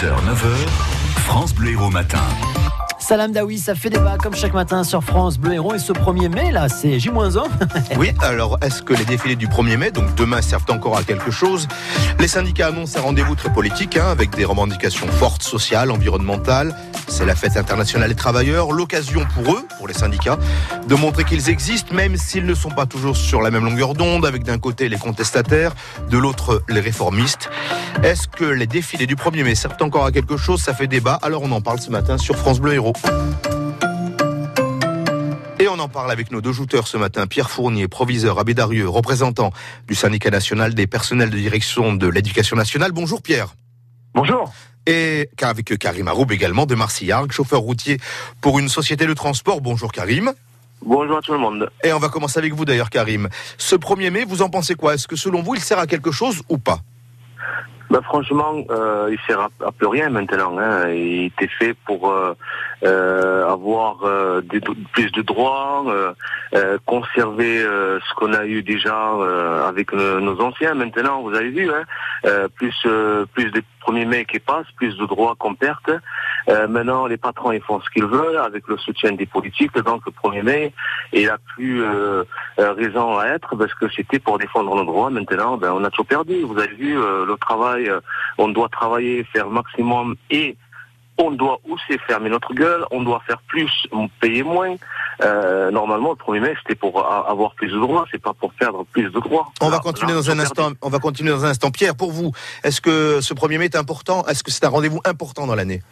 6h, 9h, France Bleu Héros Matin. Salam Daoui, ça fait débat comme chaque matin sur France Bleu Héros. Et ce 1er mai, là, c'est J-1. oui, alors est-ce que les défilés du 1er mai, donc demain, servent encore à quelque chose? Les syndicats annoncent un rendez-vous très politique, hein, avec des revendications fortes, sociales, environnementales. C'est la fête internationale des travailleurs, l'occasion pour eux, pour les syndicats, de montrer qu'ils existent, même s'ils ne sont pas toujours sur la même longueur d'onde, avec d'un côté les contestataires, de l'autre les réformistes. Est-ce que les défilés du 1er mai servent encore à quelque chose? Ça fait débat, alors on en parle ce matin sur France Bleu Héros. Et on en parle avec nos deux jouteurs ce matin. Pierre Fournier, proviseur à Bédarieux, représentant du syndicat national des personnels de direction de l'éducation nationale. Bonjour Pierre. Bonjour. Et avec Karim Aroub également de Marcillargues, chauffeur routier pour une société de transport. Bonjour Karim. Bonjour à tout le monde. Et on va commencer avec vous d'ailleurs Karim. Ce 1er mai, vous en pensez quoi? Est-ce que selon vous, il sert à quelque chose ou pas? Bah, franchement, euh, il sert à, peu rien maintenant. Hein. Il était fait pour euh, euh, avoir euh, plus de droits, euh, conserver ce qu'on a eu déjà avec nos anciens. Maintenant, vous avez vu, hein, plus plus de premiers mai qui passent, plus de droits qu'on perd. Maintenant, les patrons ils font ce qu'ils veulent avec le soutien des politiques. Donc, le 1er mai, il a plus raison à être parce que c'était pour défendre nos droits. Maintenant, ben, on a tout perdu. Vous avez vu le travail. on doit travailler, faire maximum et on doit aussi fermer notre gueule, on doit faire plus, payer moins. Euh, normalement, le premier mai, c'était pour avoir plus de droits, c'est pas pour perdre plus de droits. On va continuer dans un instant. On va continuer dans un instant. Pierre, pour vous, est-ce que ce premier mai est important? Est-ce que c'est un rendez-vous important dans l'année?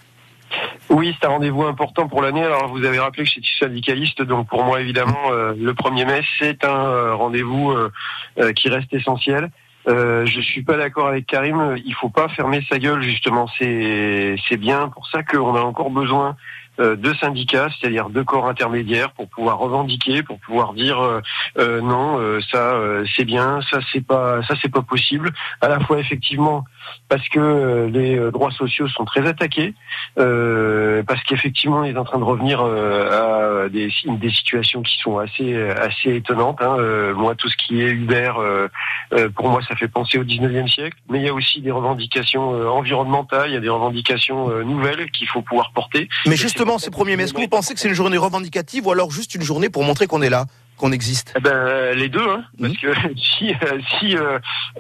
Oui, c'est un rendez-vous important pour l'année. Alors, vous avez rappelé que j'étais syndicaliste, donc pour moi, évidemment, euh, le 1er mai, c'est un euh, rendez-vous qui reste essentiel. Euh, je suis pas d'accord avec Karim. Il faut pas fermer sa gueule justement. C'est c'est bien pour ça qu'on a encore besoin euh, de syndicats, c'est-à-dire de corps intermédiaires, pour pouvoir revendiquer, pour pouvoir dire euh, euh non, ça c'est bien, ça c'est pas, ça c'est pas possible. À la fois effectivement parce que les droits sociaux sont très attaqués, parce qu'effectivement on est en train de revenir à des, des situations qui sont assez assez étonnantes. Hein. moi, tout ce qui est Uber, pour moi, ça fait penser au 19e siècle. Mais il y a aussi des revendications environnementales, il y a des revendications nouvelles qu'il faut pouvoir porter. Mais justement ces premiers mai. Est-ce que vous pensez que c'est une journée revendicative ou alors juste une journée pour montrer qu'on est là qu'on existe? Eh ben, Les deux, hein, parce mhm. que si euh, si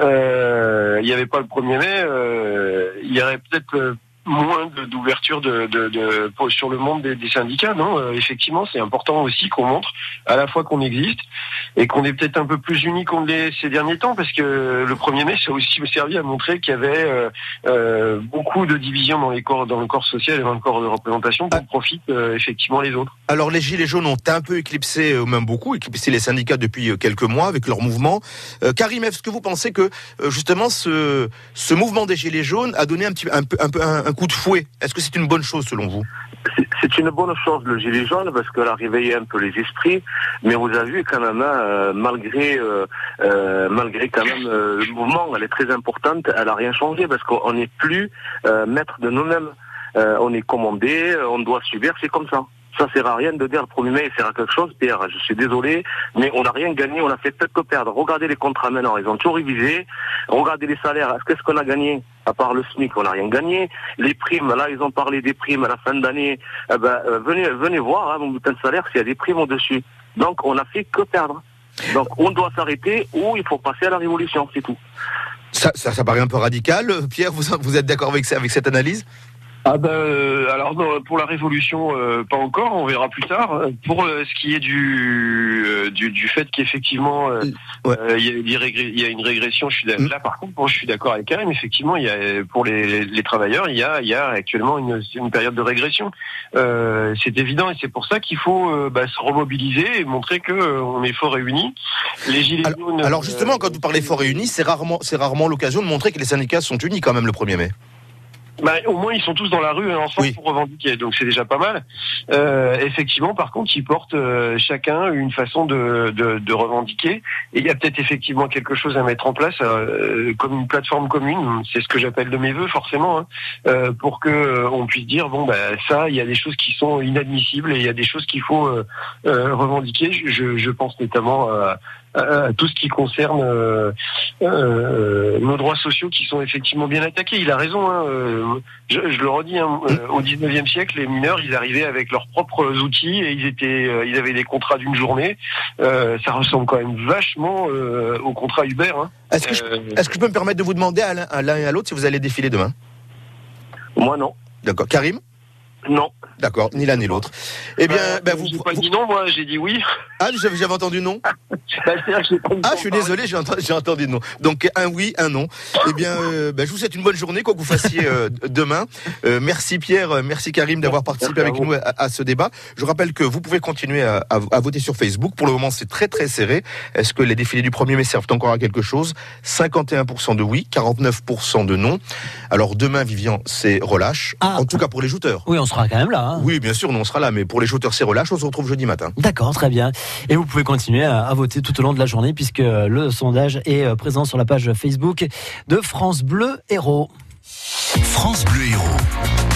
euh, il n'y avait pas le 1er mai, il y aurait peut-être moins d'ouverture de, de, de, sur le monde des, des syndicats. Non, euh, effectivement, c'est important aussi qu'on montre à la fois qu'on existe et qu'on est peut-être un peu plus unis qu'on l'est ces derniers temps, parce que le 1er mai, ça a aussi servi à montrer qu'il y avait euh, euh, beaucoup de divisions dans les corps, dans le corps social et dans le corps de représentation pour profiter euh, effectivement les autres. Alors les gilets jaunes ont un peu éclipsé, ou même beaucoup, éclipsé les syndicats depuis quelques mois avec leur mouvement. Karim, est-ce que vous pensez que justement ce, ce mouvement des gilets jaunes a donné un petit un peu un, peu, un coup de fouet. Est-ce que c'est une bonne chose selon vous? C'est une bonne chose le gilet jaune parce qu'elle a réveillé un peu les esprits, mais vous avez vu quand même, hein, euh, malgré euh, euh, malgré quand même le mouvement, elle est très importante, elle a rien changé parce qu'on n'est plus maître de nous-mêmes. on est commandé, on doit subir, c'est comme ça. Ça sert à rien de dire le 1er mai, il sert à quelque chose. Pierre, je suis désolé, mais on n'a rien gagné, on a fait peut-être que perdre. Regardez les contrats maintenant, ils ont tout révisé. Regardez les salaires. Qu'est-ce qu'on a gagné À part le SMIC, on n'a rien gagné. Les primes, là, ils ont parlé des primes à la fin d'année. Eh ben, euh, venez, venez voir hein, mon bulletin de salaire s'il y a des primes au-dessus. Donc, on n'a fait que perdre. Donc, on doit s'arrêter ou il faut passer à la révolution, c'est tout. Ça, ça, ça, paraît un peu radical. Pierre, vous, vous êtes d'accord avec, avec cette analyse? Ah ben, euh, alors pour la révolution, euh, pas encore, on verra plus tard. Pour euh, ce qui est du du, du fait qu'effectivement il y, y, a une régression, je suis mm. là par contre, je suis d'accord avec Karim. Effectivement, il y a pour les, les travailleurs, il y a il y a actuellement une, une période de régression. c'est évident et c'est pour ça qu'il faut bah, se remobiliser et montrer que on est fort réunis. Les gilets alors, jaunes. Alors justement, quand vous parlez fort réunis, c'est rarement c'est rarement l'occasion de montrer que les syndicats sont unis quand même le 1er mai. Bah, au moins ils sont tous dans la rue hein, ensemble pour revendiquer, donc c'est déjà pas mal. Euh, effectivement, par contre, ils portent euh, chacun une façon de, de, de revendiquer, et il y a peut-être effectivement quelque chose à mettre en place, euh, comme une plateforme commune. C'est ce que j'appelle de mes voeux, forcément, hein, euh, pour que euh, on puisse dire bon, bah ça, il y a des choses qui sont inadmissibles et il y a des choses qu'il faut revendiquer. Je, je, pense notamment à à, tout ce qui concerne euh, euh, nos droits sociaux qui sont effectivement bien attaqués. Il a raison. Hein, euh, je, je, le redis. Hein, euh, au 19e siècle, les mineurs, ils arrivaient avec leurs propres outils et ils étaient, ils avaient des contrats d'une journée. ça ressemble quand même vachement au contrat Uber. Hein. Est-ce que, est que, je peux me permettre de vous demander à l'un et à l'autre si vous allez défiler demain? Moi, non. D'accord. Karim? Non. D'accord, ni l'un ni l'autre. Eh bien, euh, ben, vous. J'ai pas dit non, moi, j'ai dit oui. Ah, j'avais entendu non bah, Ah, je suis désolé, j'ai entendu, entendu, non. Donc, un oui, un non. Eh bien, euh, ben, je vous souhaite une bonne journée, quoi que vous fassiez euh, demain. merci Pierre, merci Karim d'avoir participé avec nous à, ce débat. Je rappelle que vous pouvez continuer à, à voter sur Facebook. Pour le moment, c'est très très serré. Est-ce que les défilés du 1er mai servent encore à quelque chose? 51% de oui, 49% de non. Alors, demain, Vivian, c'est relâche. Ah. en tout cas pour les jouteurs. Oui, on sera quand même là. Hein. Oui, bien sûr, on sera là. Mais pour les shooters, c'est relâche. On se retrouve jeudi matin. D'accord, très bien. Et vous pouvez continuer à, voter tout au long de la journée puisque le sondage est euh, présent sur la page Facebook de France Bleu Héros. France Bleu Héros.